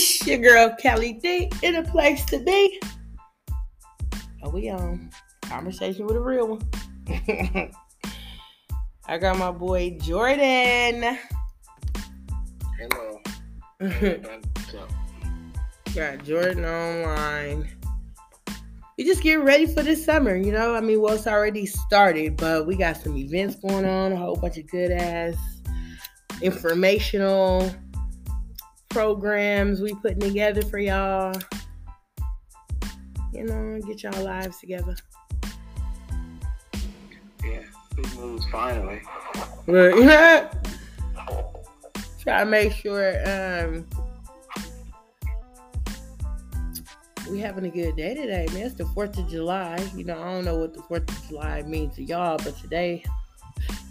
It's your girl Kelly D in a place to be. Are we on? Conversation with a real one. I got my boy Jordan. Hello. got Jordan online. We just getting ready for this summer, you know. I mean, well, it's already started, but we got some events going on, a whole bunch of good ass informational programs we putting together for y'all. You know, get y'all lives together. Yeah, big moves finally. Try to make sure um, we having a good day today, man. It's the 4th of July. You know, I don't know what the 4th of July means to y'all, but today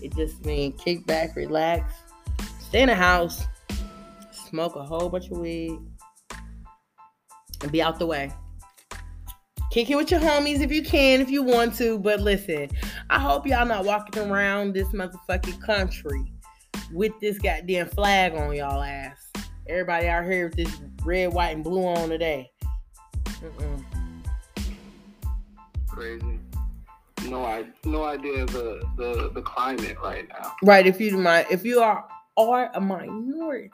it just means kick back, relax, stay in the house, smoke a whole bunch of weed, and be out the way. Kick it with your homies if you can, if you want to. But listen, I hope y'all not walking around this motherfucking country with this goddamn flag on y'all ass. Everybody out here with this red, white, and blue on today. Mm-mm. Crazy. No, I no idea the, the the climate right now. Right. If you mind, if you are are a minority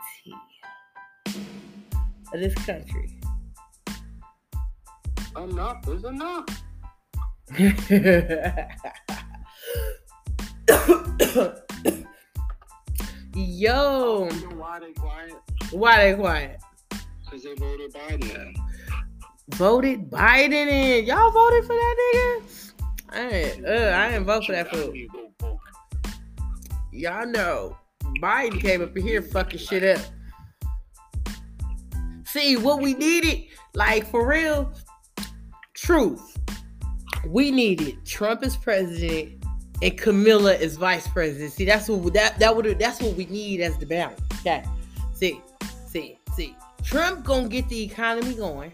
of this country, enough is enough. Yo. why they quiet? Why they quiet? Because they voted Biden in. Voted Biden in. Y'all voted for that nigga? I ain't, uh, I didn't vote for that fool. Y'all know Biden came up in here fucking shit up. See what we needed, like for real, truth. We needed Trump as president and Camilla as vice president. See, that's what that that would that's what we need as the balance. Okay. See, see, see. Trump gonna get the economy going.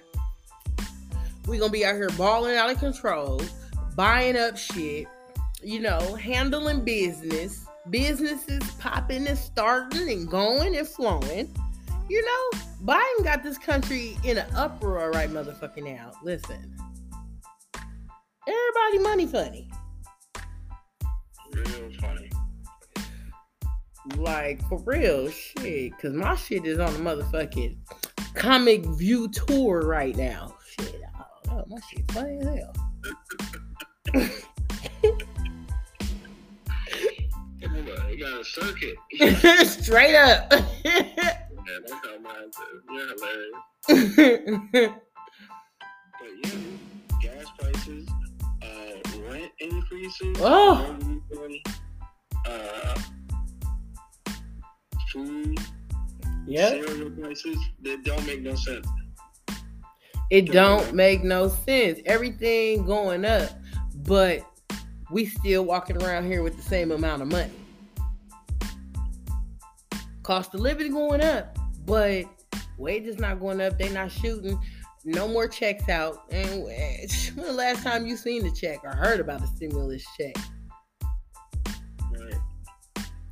We gonna be out here balling out of control, buying up shit, you know, handling business, businesses popping and starting and going and flowing. You know, Biden got this country in an uproar right motherfucking now. Listen. Everybody money funny. Real funny. Like for real shit. Cause my shit is on the motherfucking comic view tour right now. Shit, I don't know. My shit funny as hell. Got a circuit. Straight up. yeah, that's how mine. You're hilarious. But yeah, gas prices, uh, rent increases, Oh. uh, food, yep. cereal prices, they don't make no sense. It don't make no sense. Everything going up, but we still walking around here with the same amount of money. Cost of living going up, but wages not going up. They not shooting. No more checks out. And eh, when the last time you seen the check or heard about the stimulus check? Right.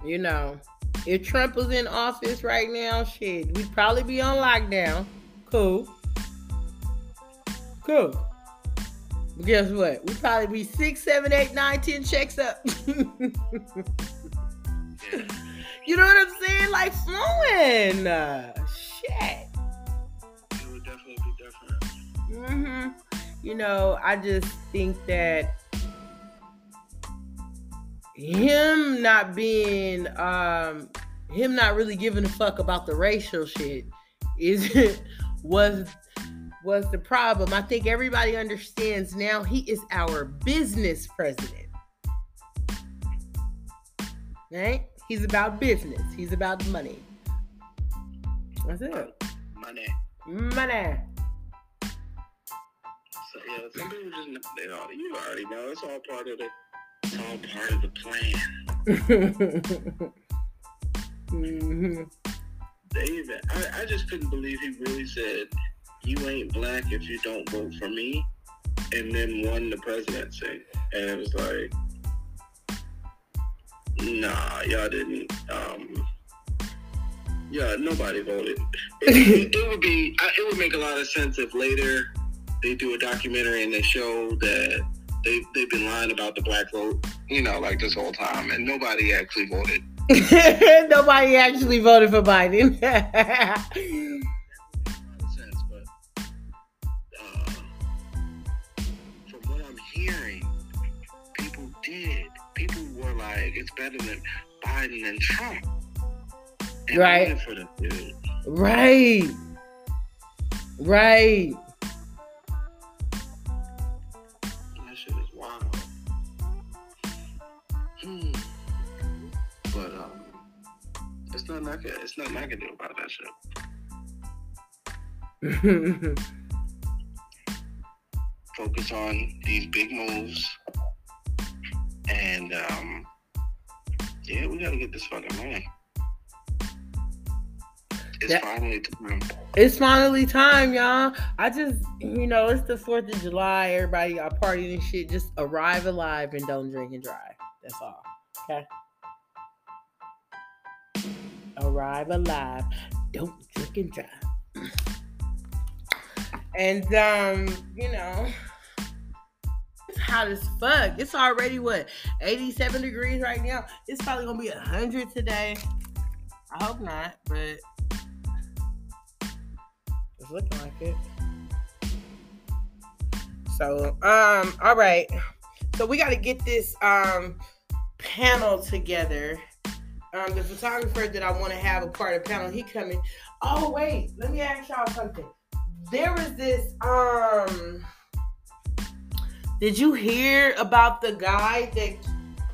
You know, if Trump was in office right now, shit, we'd probably be on lockdown. Cool. Cool. But guess what? We'd probably be six, seven, eight, nine, ten checks up. you know what I'm saying? Like flowing. Shit. It would definitely be different. hmm You know, I just think that him not being, um, him not really giving a fuck about the racial shit is was was the problem. I think everybody understands now he is our business president. Right? He's about business. He's about money. That's it. Money. Money. So yeah, some people just know, they all, you already know it's all part of the it's all part of the plan. hmm They even I, I just couldn't believe he really said you ain't black if you don't vote for me and then won the presidency. And it was like nah, y'all didn't um Yeah, nobody voted. It, it, it would be. It would make a lot of sense if later they do a documentary and they show that they they've been lying about the black vote. You know, like this whole time, and nobody actually voted. nobody actually voted for Biden. like, "It's better than Biden and Trump." And Right. For the right. Right. That shit is wild. Hmm. But um, it's nothing I can. It's nothing I can do about that shit. Focus on these big moves, and um, yeah, we gotta get this fucking man. It's Yeah. finally time. it's finally time, y'all. I just, you know, it's the 4th of July. Everybody got partying and shit. Just arrive alive and don't drink and drive. That's all. Okay? Arrive alive. Don't drink and drive. And, um, you know, hot as fuck. It's already, what, 87 degrees right now? It's probably to be 100 today. I hope not, but it's looking like it. So, um, all right. So we got to get this um panel together. Um, the photographer that I want to have a part of the panel, he coming. Oh wait, let me ask y'all something. There was this um. Did you hear about the guy that?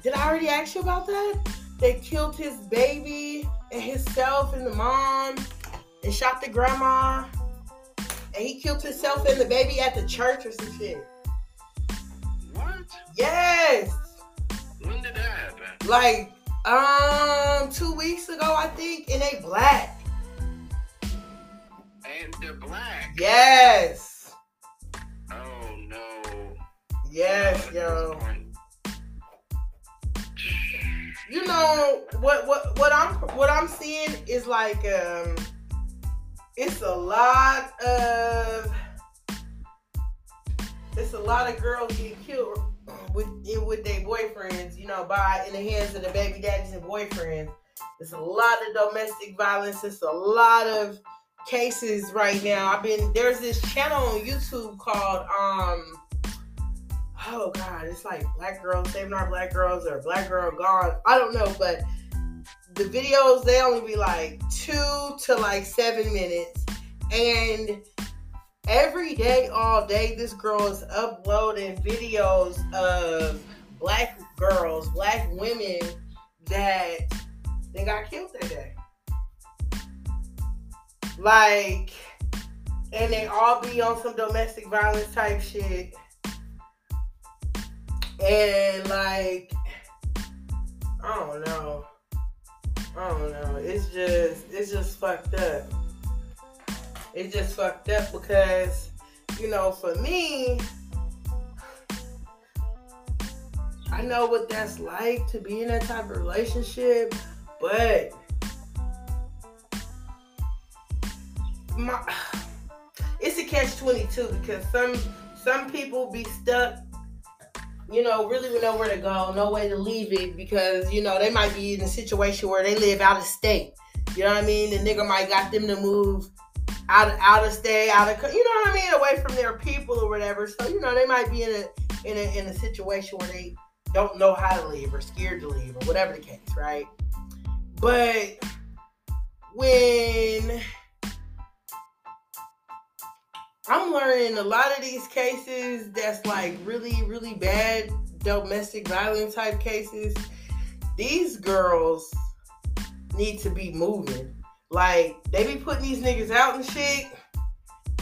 Did I already ask you about that? That killed his baby and himself and the mom and shot the grandma and he killed himself and the baby at the church or some shit. What? Yes, When did that happen? like um two weeks ago I think, and they black. And they're black. Yes, yes, yo. You know what? What? What I'm what I'm seeing is like um, it's a lot of it's a lot of girls getting killed with with their boyfriends. You know, by in the hands of the baby daddies and boyfriends. It's a lot of domestic violence. It's a lot of cases right now. I've been there's this channel on YouTube called um oh god, it's like black girls saving our black girls or black girl gone. I don't know, but the videos they only be like two to like seven minutes, and every day, all day, this girl is uploading videos of black girls, black women that they got killed that day. Like, and they all be on some domestic violence type shit. And like, I don't know. I don't know. It's just, it's just fucked up. It's just fucked up because, you know, for me, I know what that's like to be in that type of relationship, but my it's a catch 22 because some some people be stuck you know really with nowhere to go no way to leave it because you know they might be in a situation where they live out of state. You know what i mean? The nigga might got them to move out of out of state out of you know what i mean? Away from their people or whatever. So you know they might be in a in a in a situation where they don't know how to leave or scared to leave or whatever the case right? But when I'm learning a lot of these cases that's like really, really bad domestic violence type cases. These girls need to be moving. Like, they be putting these niggas out and shit,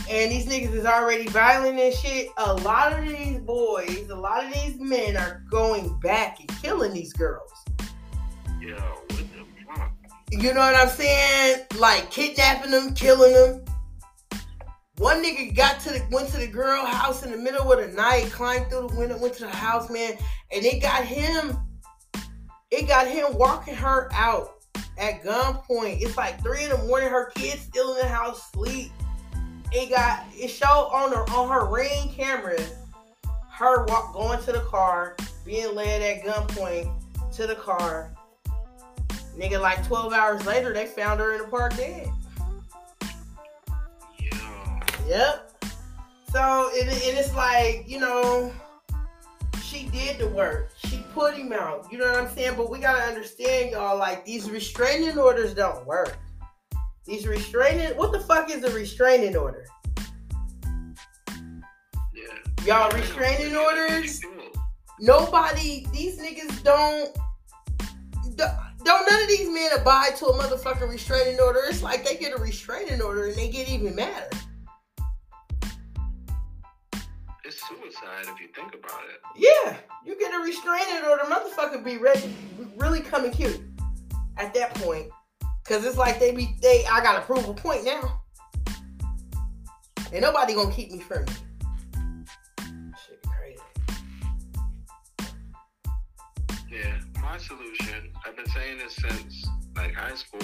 and these niggas is already violent and shit. A lot of these boys, a lot of these men are going back and killing these girls. Yo, what the fuck? You know what I'm saying? Like kidnapping them, killing them. One nigga got to the went to the girl house in the middle of the night, climbed through the window, went to the house, man, and it got him. It got him walking her out at gunpoint. It's like three in the morning. Her kids still in the house, sleep. It got it showed on her on her ring camera. Her walk going to the car, being led at gunpoint to the car. Nigga, like 12 hours later, they found her in the park dead. Yep. So it, it is like, you know, she did the work. She put him out. You know what I'm saying? But we gotta understand, y'all, like these restraining orders don't work. These restraining what the fuck is a restraining order? Yeah. Y'all restraining orders? Nobody, these niggas don't don't none of these men abide to a motherfucking restraining order. It's like they get a restraining order and they get even madder. Suicide if you think about it. Yeah, you get a restraining order, motherfucker be ready, really coming cute at that point. Cause it's like they be they I gotta prove a point now. Ain't nobody gonna keep me from you. Shit crazy. Yeah, my solution, I've been saying this since like high school.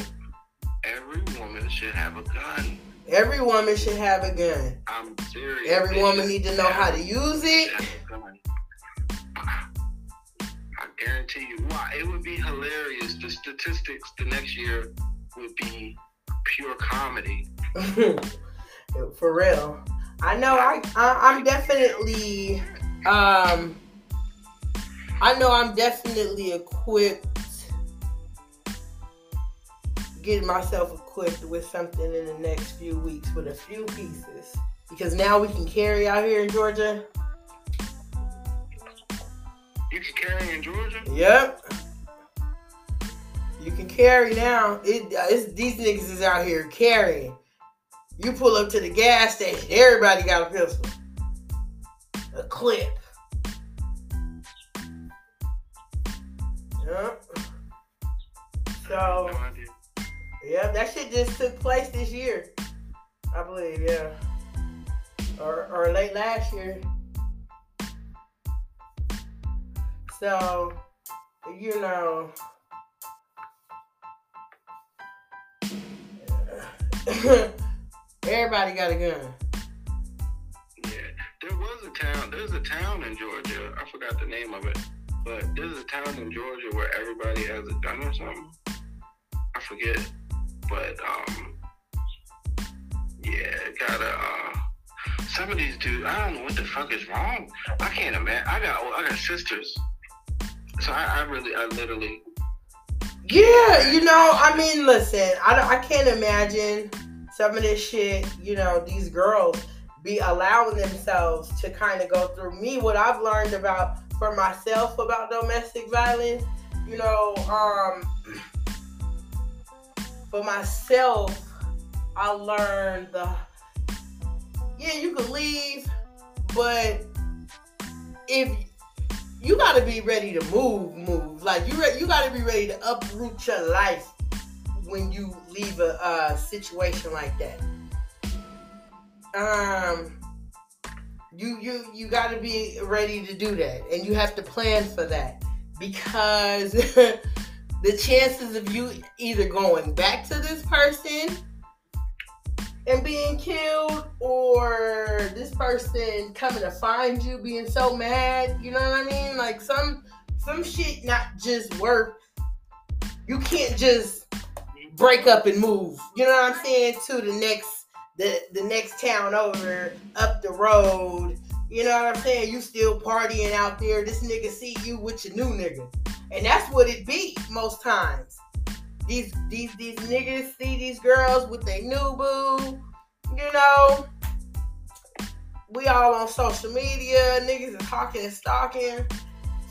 Every woman should have a gun. Every woman should have a gun. I'm serious. Every woman need to know how to use it. have a gun. I guarantee you. Why? It would be hilarious. The statistics the next year would be pure comedy. For real. I know I, I I'm definitely um I know I'm definitely equipped getting myself equipped with something in the next few weeks with a few pieces. Because now we can carry out here in Georgia. You can carry in Georgia. Yep. You can carry now. It, uh, it's, these niggas is out here carrying. You pull up to the gas station, everybody got a pistol. A clip. Yep. So, No. Yeah, that shit just took place this year. I believe, yeah. Or, or late last year. So, you know. Everybody got a gun. Yeah, there was a town. There's a town in Georgia. I forgot the name of it, but there's a town in Georgia where everybody has a gun or something. I forget, but um, yeah, got a. Uh, some of these dudes, I don't know what the fuck is wrong. I can't imagine. I got I got sisters, so I, I really, I literally. Yeah, you know, I mean, listen, I, I can't imagine some of this shit, you know, these girls be allowing themselves to kind of go through me. What I've learned about for myself about domestic violence, you know, um, for myself, I learned the, yeah, you could leave, but if you gotta be ready to move, move. Like you, re- you gotta be ready to uproot your life when you leave a, uh situation like that. Um, you you you gotta be ready to do that, and you have to plan for that because the chances of you either going back to this person and being killed or this person coming to find you being so mad you know what i mean? Like some some shit not just work you can't just break up and move you know what i'm saying to the next the the next town over up the road you know what i'm saying? You still partying out there. This nigga see you with your new nigga and that's what it be most times these these these niggas see these girls with their new boo. You know, we all on social media. Niggas is talking and stalking,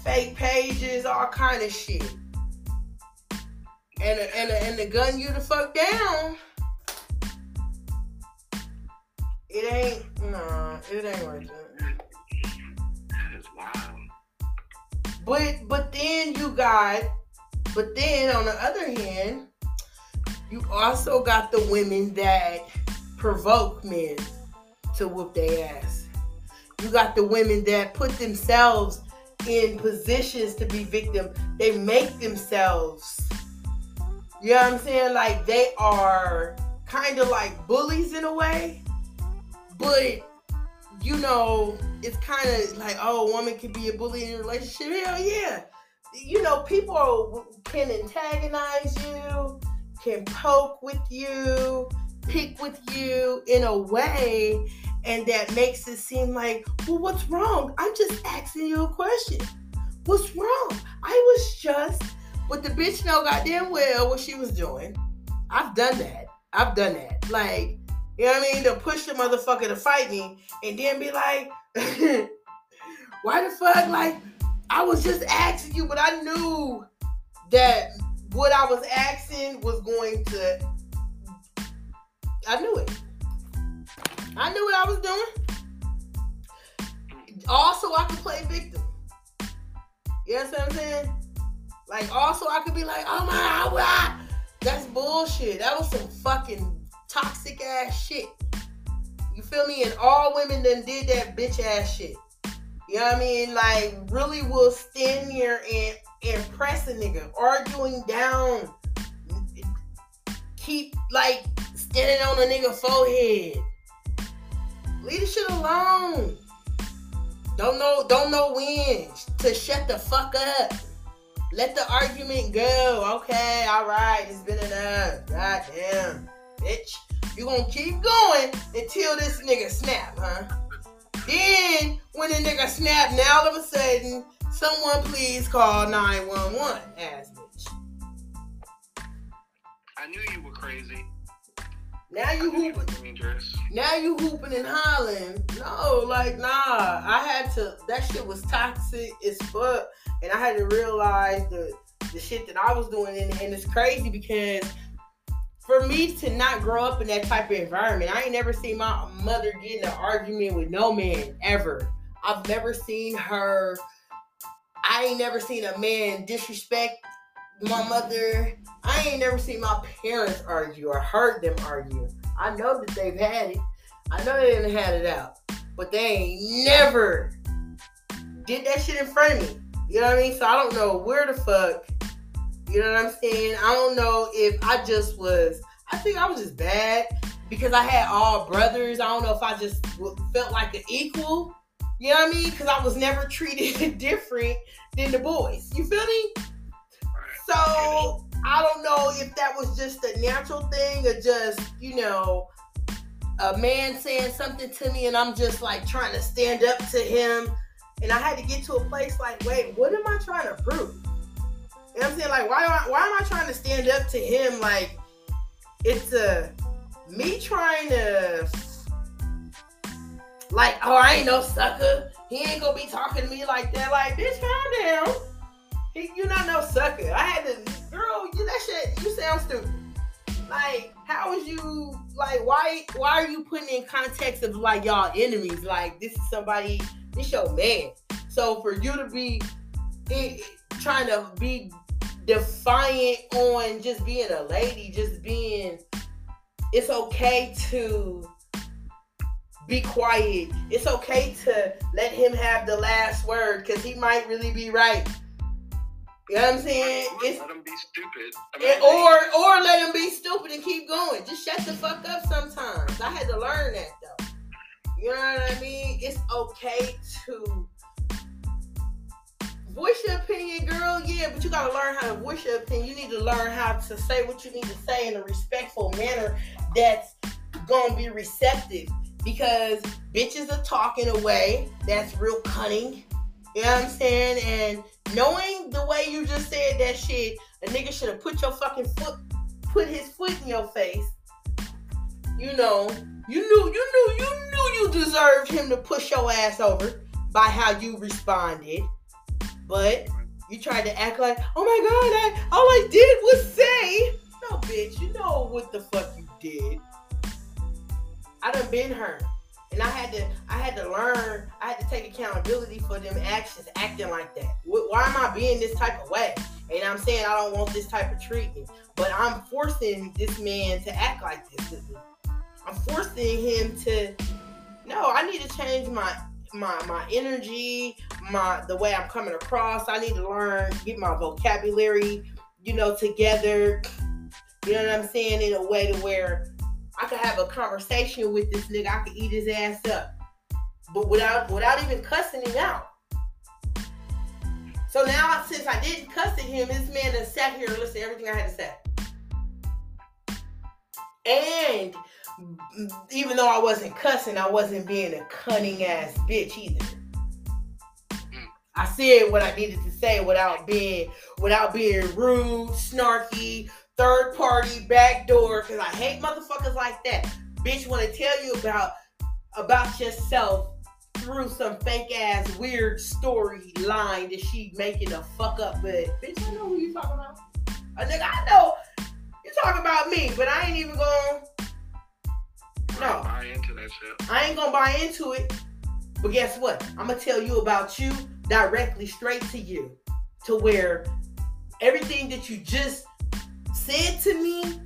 fake pages, all kind of shit. And and and the gun you the fuck down. It ain't no, it ain't that. That is wild. But but then you got, but then on the other hand, you also got the women that provoke men to whoop their ass. You got the women that put themselves in positions to be victim. They make themselves, You know what I'm saying? Like they are kind of like bullies in a way, but you know, it's kind of like, oh, a woman can be a bully in a relationship. Hell yeah. You know, people can antagonize you, can poke with you, pick with you in a way, and that makes it seem like, well, what's wrong? I'm just asking you a question. What's wrong? I was just, but the bitch know goddamn well what she was doing. I've done that. I've done that. Like, you know what I mean? To push the motherfucker to fight me and then be like, why the fuck? Like, I was just asking you, but I knew that what I was asking was going to. I knew it. I knew what I was doing. Also, I could play victim. You know what I'm saying? Like, also, I could be like, oh my, God, that's bullshit. That was some fucking toxic ass shit. You feel me? And all women then did that bitch ass shit. You know what I mean? Like, really will stand here and, and press a nigga, arguing down. Keep, like, standing on a nigga forehead. Leave the shit alone. Don't know, don't know when to shut the fuck up. Let the argument go. Okay, all right, it's been enough. God damn bitch. You gonna keep going until this nigga snap, huh? Then when the nigga snap, now all of a sudden, someone please call 911 ass bitch. I knew you were crazy. Now you hooping. Now you hooping and hollering. No, like nah. I had to. That shit was toxic as fuck, and I had to realize the the shit that I was doing, and, and it's crazy because for me to not grow up in that type of environment, I ain't never seen my mother get in an argument with no man ever. I've never seen her. I ain't never seen a man disrespect my mother. I ain't never seen my parents argue or heard them argue. I know that they've had it. I know they didn't had it out, but they ain't never did that shit in front of me. You know what I mean? So I don't know where the fuck you know what I'm saying? I don't know if I just was, I think I was just bad because I had all brothers. I don't know if I just felt like an equal. You know what I mean? Because I was never treated different than the boys. You feel me? So I don't know if that was just a natural thing or just, you know, a man saying something to me and I'm just like trying to stand up to him. And I had to get to a place like, wait, what am I trying to prove? You know what I'm saying? Like, why am I, why am I trying to stand up to him? Like, it's a me trying to like, oh, I ain't no sucker. He ain't gonna be talking to me like that. Like, bitch, calm down. He, you not no sucker. I had to, girl, you that shit. You sound stupid. Like, how is you like? Why? Why are you putting in context of like y'all enemies? Like, this is somebody. This your man. So for you to be it, trying to be defiant on just being a lady, just being it's okay to be quiet. It's okay to let him have the last word because he might really be right. You know what I'm saying? It's, let him be stupid. I mean, or or let him be stupid and keep going. Just shut the fuck up sometimes. I had to learn that though. You know what I mean? It's okay to voice your opinion, girl. Yeah, but you gotta learn how to voice your opinion. You need to learn how to say what you need to say in a respectful manner that's gonna be receptive. Because bitches are talking away that's real cunning. You know what I'm saying? And knowing the way you just said that shit, a nigga should have put your fucking foot, put his foot in your face. You know, you knew, you knew, you knew you deserved him to push your ass over by how you responded. But you tried to act like, oh my god, I, all I did was say. No, bitch, you know what the fuck you did. I done been her. And I had to, I had to learn, I had to take accountability for them actions, acting like that. Why am I being this type of way? And I'm saying I don't want this type of treatment, but I'm forcing this man to act like this. I'm forcing him to. No, I need to change my my my energy, my the way I'm coming across. I need to learn, get my vocabulary, you know, together. You know what I'm saying? In a way to where I could have a conversation with this nigga. I could eat his ass up, but without without even cussing him out. So now, since I didn't cuss at him, this man has sat here and listened to everything I had to say. And even though I wasn't cussing, I wasn't being a cunning ass bitch either. Mm. I said what I needed to say without being without being rude, snarky, third party, backdoor. Cause I hate motherfuckers like that. Bitch, want to tell you about about yourself through some fake ass weird storyline that she making a fuck up. But bitch, I know who you talking about. A nigga, I know you talking about me, but I ain't even going. No, buy into that shit. I ain't gonna buy into it. But guess what? I'm gonna tell you about you directly, straight to you, to where everything that you just said to me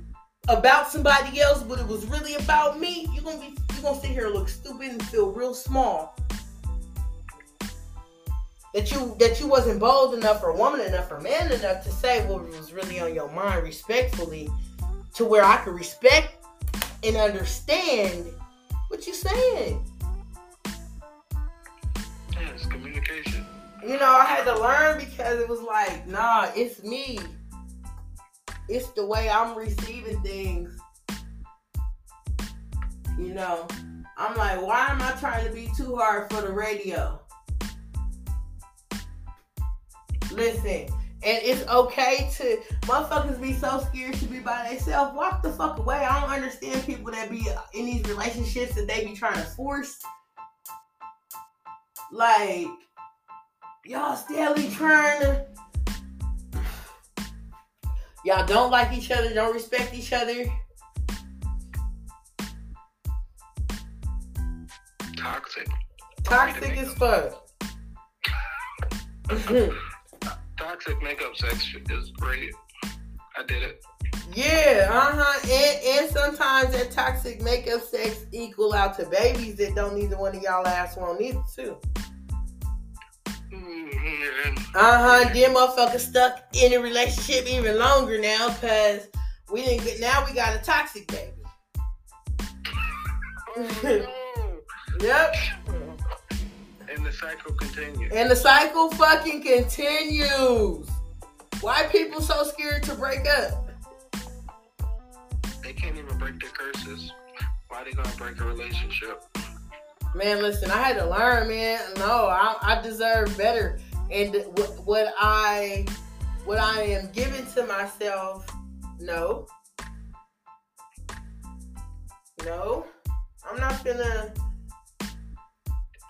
about somebody else, but it was really about me. You're gonna be, you're gonna sit here and look stupid and feel real small. That you that you wasn't bold enough or woman enough or man enough to say what was really on your mind respectfully, to where I could respect and understand what you're saying. Yes, communication. You know, I had to learn because it was like, nah, it's me. It's the way I'm receiving things. You know, I'm like, why am I trying to be too hard for the radio? Listen, and it's okay to motherfuckers be so scared to be by themselves. Walk the fuck away. I don't understand people that be in these relationships that they be trying to force. Like, y'all steadily trying to. Y'all don't like each other, don't respect each other. Toxic. Toxic as fuck. Toxic makeup sex is great. I did it. Yeah, uh-huh. And and sometimes that toxic makeup sex equal out to babies that don't neither one of y'all ass want either too. Mm-hmm. Uh-huh. Then motherfuckers stuck in a relationship even longer now because we didn't get now we got a toxic baby. yep. And the cycle continues. And the cycle fucking continues. Why people so scared to break up? They can't even break their curses. Why they gonna break a relationship? Man, listen, I had to learn, man. No, I, I deserve better. And what, what I what I am giving to myself, no. No. I'm not gonna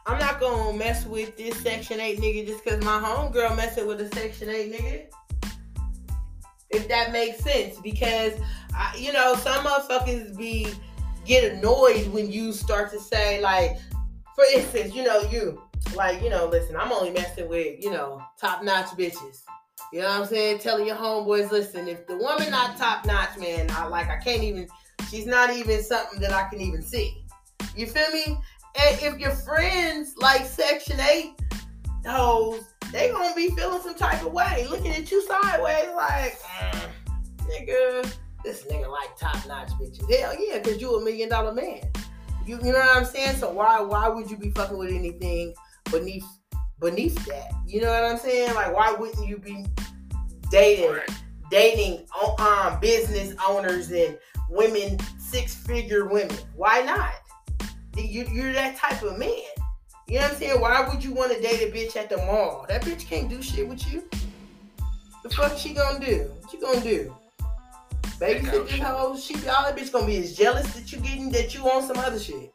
I'm not gonna mess with this Section 8 nigga just because my homegirl messing with a Section 8 nigga. If that makes sense. Because, I, you know, some motherfuckers be get annoyed when you start to say, like, for instance, you know, you, like, you know, listen, I'm only messing with, you know, top notch bitches. You know what I'm saying? Telling your homeboys, listen, if the woman not top notch, man, I like, I can't even, she's not even something that I can even see. You feel me? And if your friends like Section 8 hoes, they gonna be feeling some type of way, looking at you sideways like, mm, nigga, this nigga like top notch bitches. Hell yeah, cause you a million dollar man. You you know what I'm saying? So why why would you be fucking with anything beneath beneath that? You know what I'm saying? Like why wouldn't you be dating dating um business owners and women six figure women? Why not? You, you're that type of man. You know what I'm saying? Why would you want to date a bitch at the mall? That bitch can't do shit with you. The fuck she gonna do? What you gonna do? Babysit this hoe? She all that bitch gonna be as jealous that you getting that you want some other shit.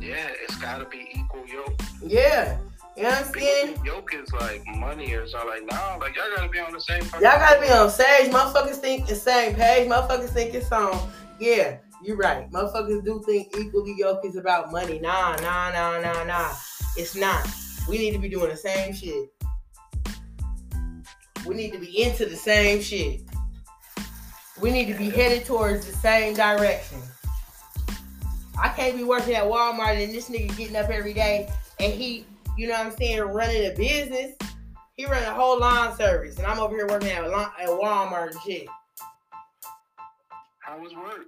Yeah, it's gotta be equal yoke. Yeah. You know what I'm saying? Yoke is like money or something. Like, nah, like y'all gotta be on the same. Y'all gotta be on stage. Motherfuckers think the same page. Motherfuckers think it's on. Yeah, you're right. Motherfuckers do think equally yoke is about money. Nah, nah, nah, nah, nah. It's not. We need to be doing the same shit. We need to be into the same shit. We need to be headed towards the same direction. I can't be working at Walmart and this nigga getting up every day and he, you know what I'm saying, running a business. He run a whole lawn service and I'm over here working at, at Walmart and shit. How was work?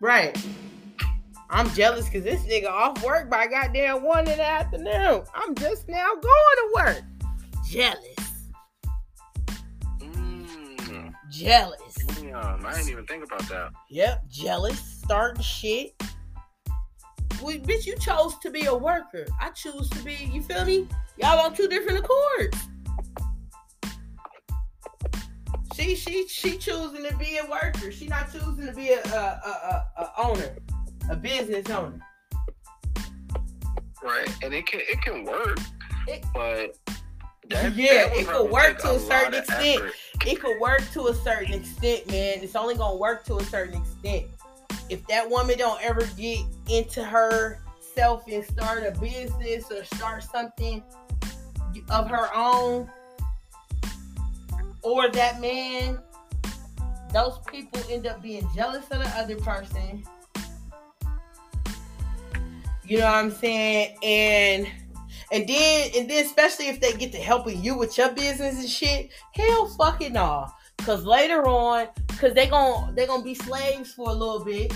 Right. I'm jealous because this nigga off work by goddamn one in the afternoon. I'm just now going to work. Jealous. Mm, Jealous. damn, I didn't even think about that. Yep, jealous. Starting shit. Well, bitch, you chose to be a worker. I choose to be, you feel me? Y'all on two different accords. She she she choosing to be a worker. She not choosing to be a a, a, a, a owner, a business owner. Right, and it can it can work, It- but Yeah, would it could work to a certain extent. effort. It could work to a certain extent, man. It's only gonna work to a certain extent. If that woman don't ever get into herself and start a business or start something of her own, or that man, those people end up being jealous of the other person. You know what I'm saying? And and then and then especially if they get to helping you with your business and shit, hell fucking no. Cause later on, cause they gon' they gonna be slaves for a little bit.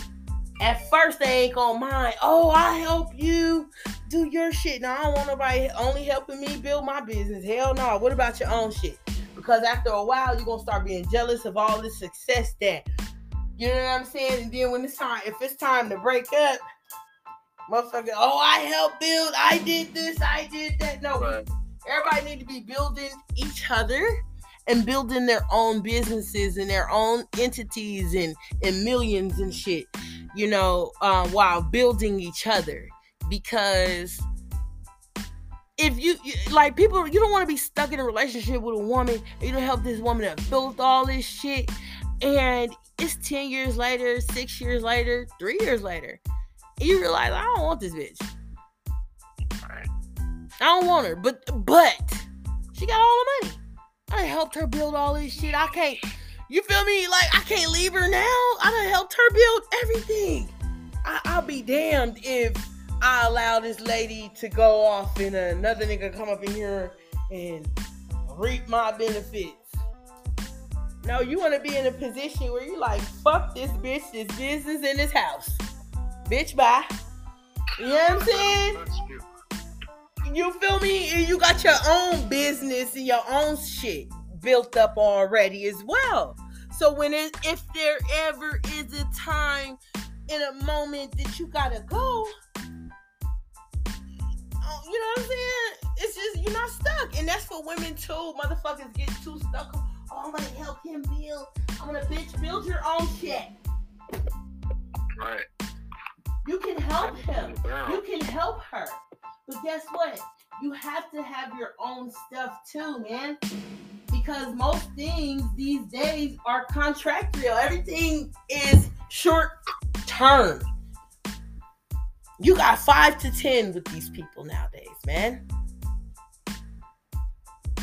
At first they ain't gonna mind. Oh, I help you do your shit. Now I don't want nobody only helping me build my business. Hell no. What about your own shit? Because after a while you're gonna start being jealous of all the success that you know what I'm saying? And then when it's time, if it's time to break up, motherfucker, oh I helped build, I did this, I did that. No, Right. everybody need to be building each other and building their own businesses and their own entities and and millions and shit you know um, while building each other because if you, you like people you don't want to be stuck in a relationship with a woman you don't help this woman that built all this shit and it's 10 years later 6 years later 3 years later you realize i don't want this bitch I don't want her, but but she got all the money. I helped her build all this shit. I can't. You feel me? Like I can't leave her now. I done helped her build everything. I, I'll be damned if I allow this lady to go off and another nigga come up in here and reap my benefits. No, you want to be in a position where you like, fuck this bitch, this business, in this house. Bitch, bye. You know what I'm saying? You feel me? You got your own business and your own shit built up already as well. So when it if there ever is a time in a moment that you gotta go, you know what I'm saying? It's just you're not stuck. And that's for women too. Motherfuckers get too stuck. Oh, I'm gonna help him build. I'm gonna bitch build your own shit. Right. You can help him. You can help her. But guess what? You have to have your own stuff too, man. Because most things these days are contractual. Everything is short term. You got five to ten with these people nowadays, man.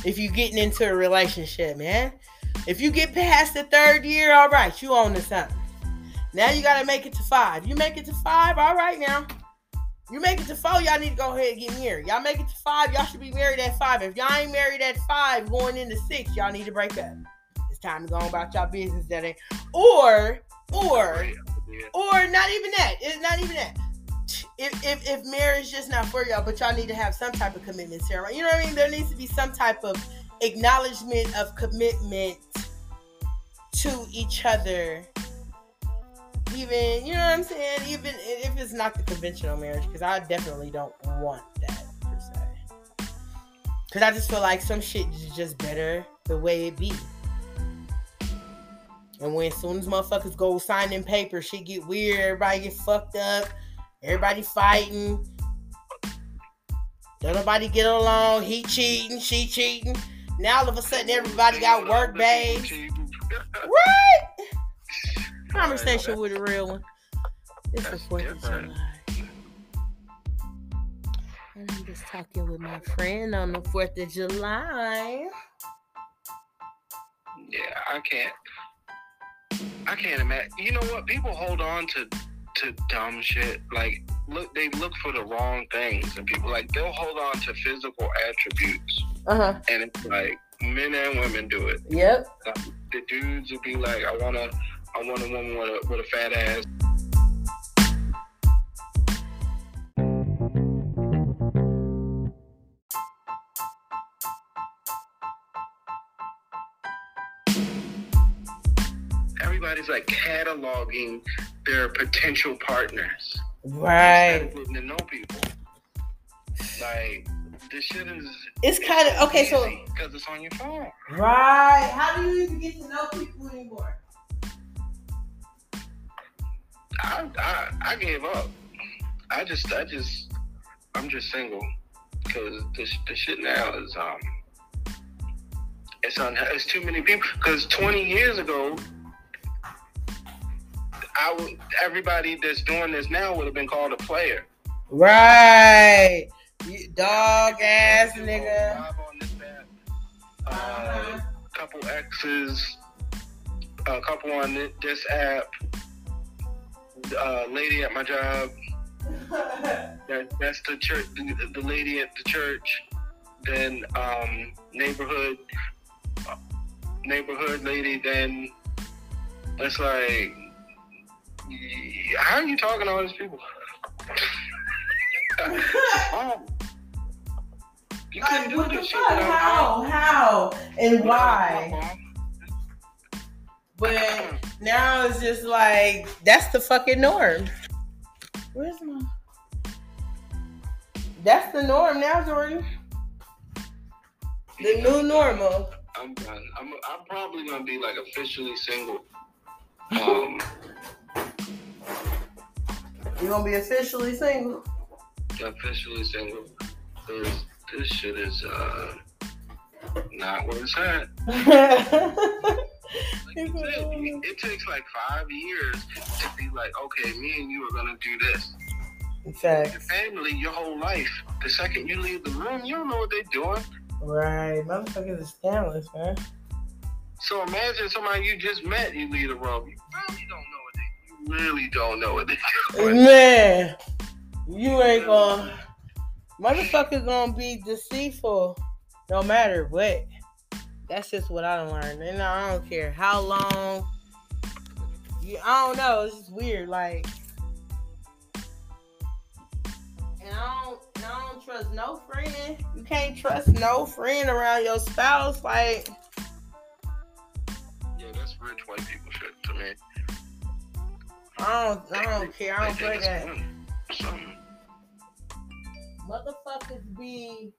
If you're getting into a relationship, man. If you get past the third year, all right, you own to something. Now you gotta make it to five. You make it to five, all right now. You make it to four, y'all need to go ahead and get married. Y'all make it to five, y'all should be married at five. If y'all ain't married at five, going into six, y'all need to break up. It's time to go about y'all business that ain't. Or, or, or not even that. It's not even that. If, if, if marriage just not for y'all, but y'all need to have some type of commitment, ceremony. You know what I mean? There needs to be some type of acknowledgement of commitment to each other. Even, you know what I'm saying? Even if it's not the conventional marriage, because I definitely don't want that per se. Because I just feel like some shit is just better the way it be. And when as soon as motherfuckers go signing papers, shit get weird, everybody get fucked up, everybody fighting. Don't nobody get along. He cheating, she cheating. Now all of a sudden everybody got work babes. Right? Conversation with a real one. It's the Fourth of. July. I'm just talking with my friend on the Fourth of July. Yeah, I can't. I can't imagine. You know what? People hold on to to dumb shit. Like, look, they look for the wrong things, and people like they'll hold on to physical attributes, Uh huh. and it's like men and women do it. Yep. Like, the dudes will be like, I wanna, I want a woman with a, with a fat ass. Everybody's like cataloging their potential partners. Right. Instead of getting to know people. Like this shit is. It's kind of okay. So because it's on your phone. right, how do you even get to know people anymore? I, I I gave up. I just I just I'm just single because the the shit now is um it's on it's too many people because 20 years ago I would everybody that's doing this now would have been called a player. Right, you dog ass nigga. This app, Uh-huh. uh, couple X's, a couple on this app, uh, lady at my job. That, that's the church, the, the lady at the church. Then um, neighborhood, uh, neighborhood lady. Then it's like, how are you talking to all these people? you couldn't do this shit fuck? without How? How? And why? why? But now it's just like that's the fucking norm. Where's my? That's the norm now, Jordan. The new normal. I'm done. I'm, I'm probably gonna be like officially single. Um, You gonna be officially single? officially single. Cause this shit is uh not where it's at. Like said, it, takes like five years to be like, okay, me and you are gonna do this. In Your family, your whole life. The second you leave the room, you don't know what they're doing. right? Motherfuckers is scandalous, man. So imagine somebody you just met, you leave the room. You really don't know what really don't know what they're doing. Man, you ain't gonna. Motherfuckers gonna be deceitful no matter what. That's just what I learned. And I don't care how long. You, I don't know. It's just weird. Like, and I don't, and I don't trust no friend. You can't trust no friend around your spouse. Like, Yeah, that's rich white people shit to me. I don't, I don't care. I don't They play that. Something. Motherfuckers be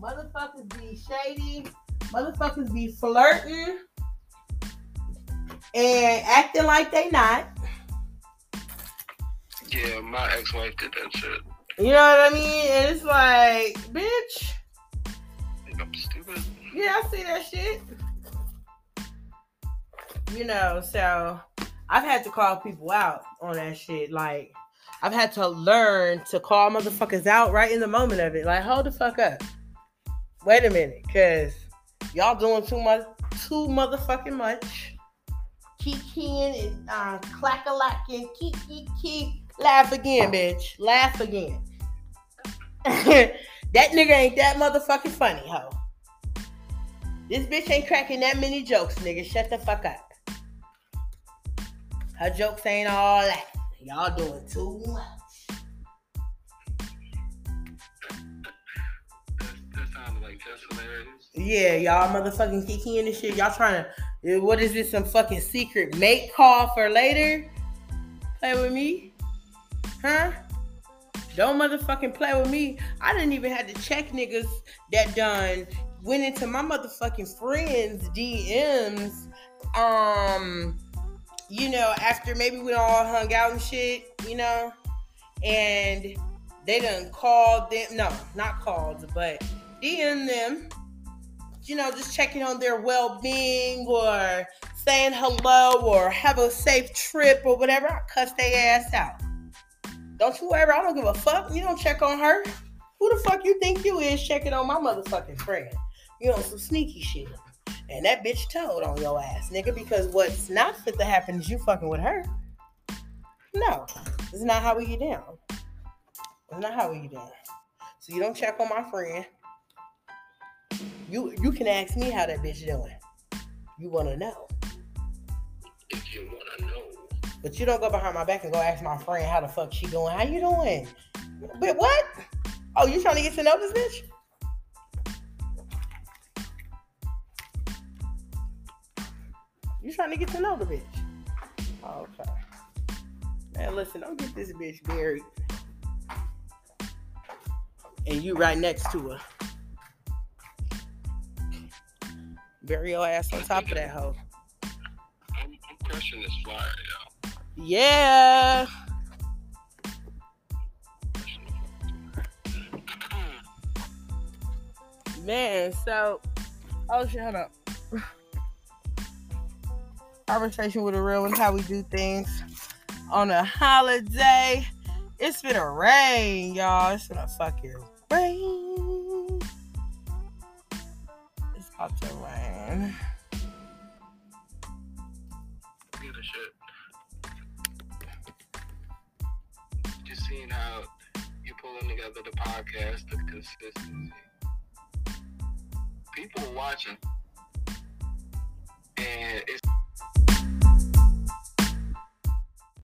motherfuckers be shady. Motherfuckers be flirting and acting like they not. Yeah, my ex-wife did that shit. You know what I mean? And it's like, bitch, Think I'm stupid. yeah, I see that shit. You know, so I've had to call people out on that shit. Like, I've had to learn to call motherfuckers out right in the moment of it. Like, hold the fuck up. Wait a minute, cause y'all doing too much, too motherfucking much. Keep and uh, clack a lacking, keep keep keep. Laugh again, bitch. Laugh again. that nigga ain't that motherfucking funny, ho. This bitch ain't cracking that many jokes, nigga. Shut the fuck up. Her jokes ain't all that. Y'all doing too much. That, that sounded like just hilarious. Yeah, y'all motherfucking kicking and shit. Y'all trying to, eh, what is this, some fucking secret make call for later? Play with me? Huh? Don't motherfucking play with me. I didn't even have to check niggas that done went into my motherfucking friends' DMs. Um, you know, after maybe we all hung out and shit, you know, and they done called them. No, not called, but DM them you know, just checking on their well being or saying hello or have a safe trip or whatever, I cuss their ass out. Don't you ever, I don't give a fuck. You don't check on her. Who the fuck you think you is checking on my motherfucking friend? You on some sneaky shit. And that bitch told on your ass, nigga, because what's not fit to happen is you fucking with her. No, it's not how we get down. It's not how we get down. So you don't check on my friend. You you can ask me how that bitch doing. You wanna know. If you wanna know. But you don't go behind my back and go ask my friend how the fuck she doing. How you doing? But what? Oh, you trying to get to know this bitch? Trying to get to know the bitch? Okay. Man, listen, don't get this bitch buried. And you right next to her. Bury your ass on top of that hoe. I'm, I'm crushing this flyer, yo. Yeah. Man, so oh shut up. Conversation with a real one, how we do things on a holiday. It's been a rain, y'all. It's been a fucking rain. It's about to rain. Just seeing how you're pulling together the podcast, the consistency. People watching, and it's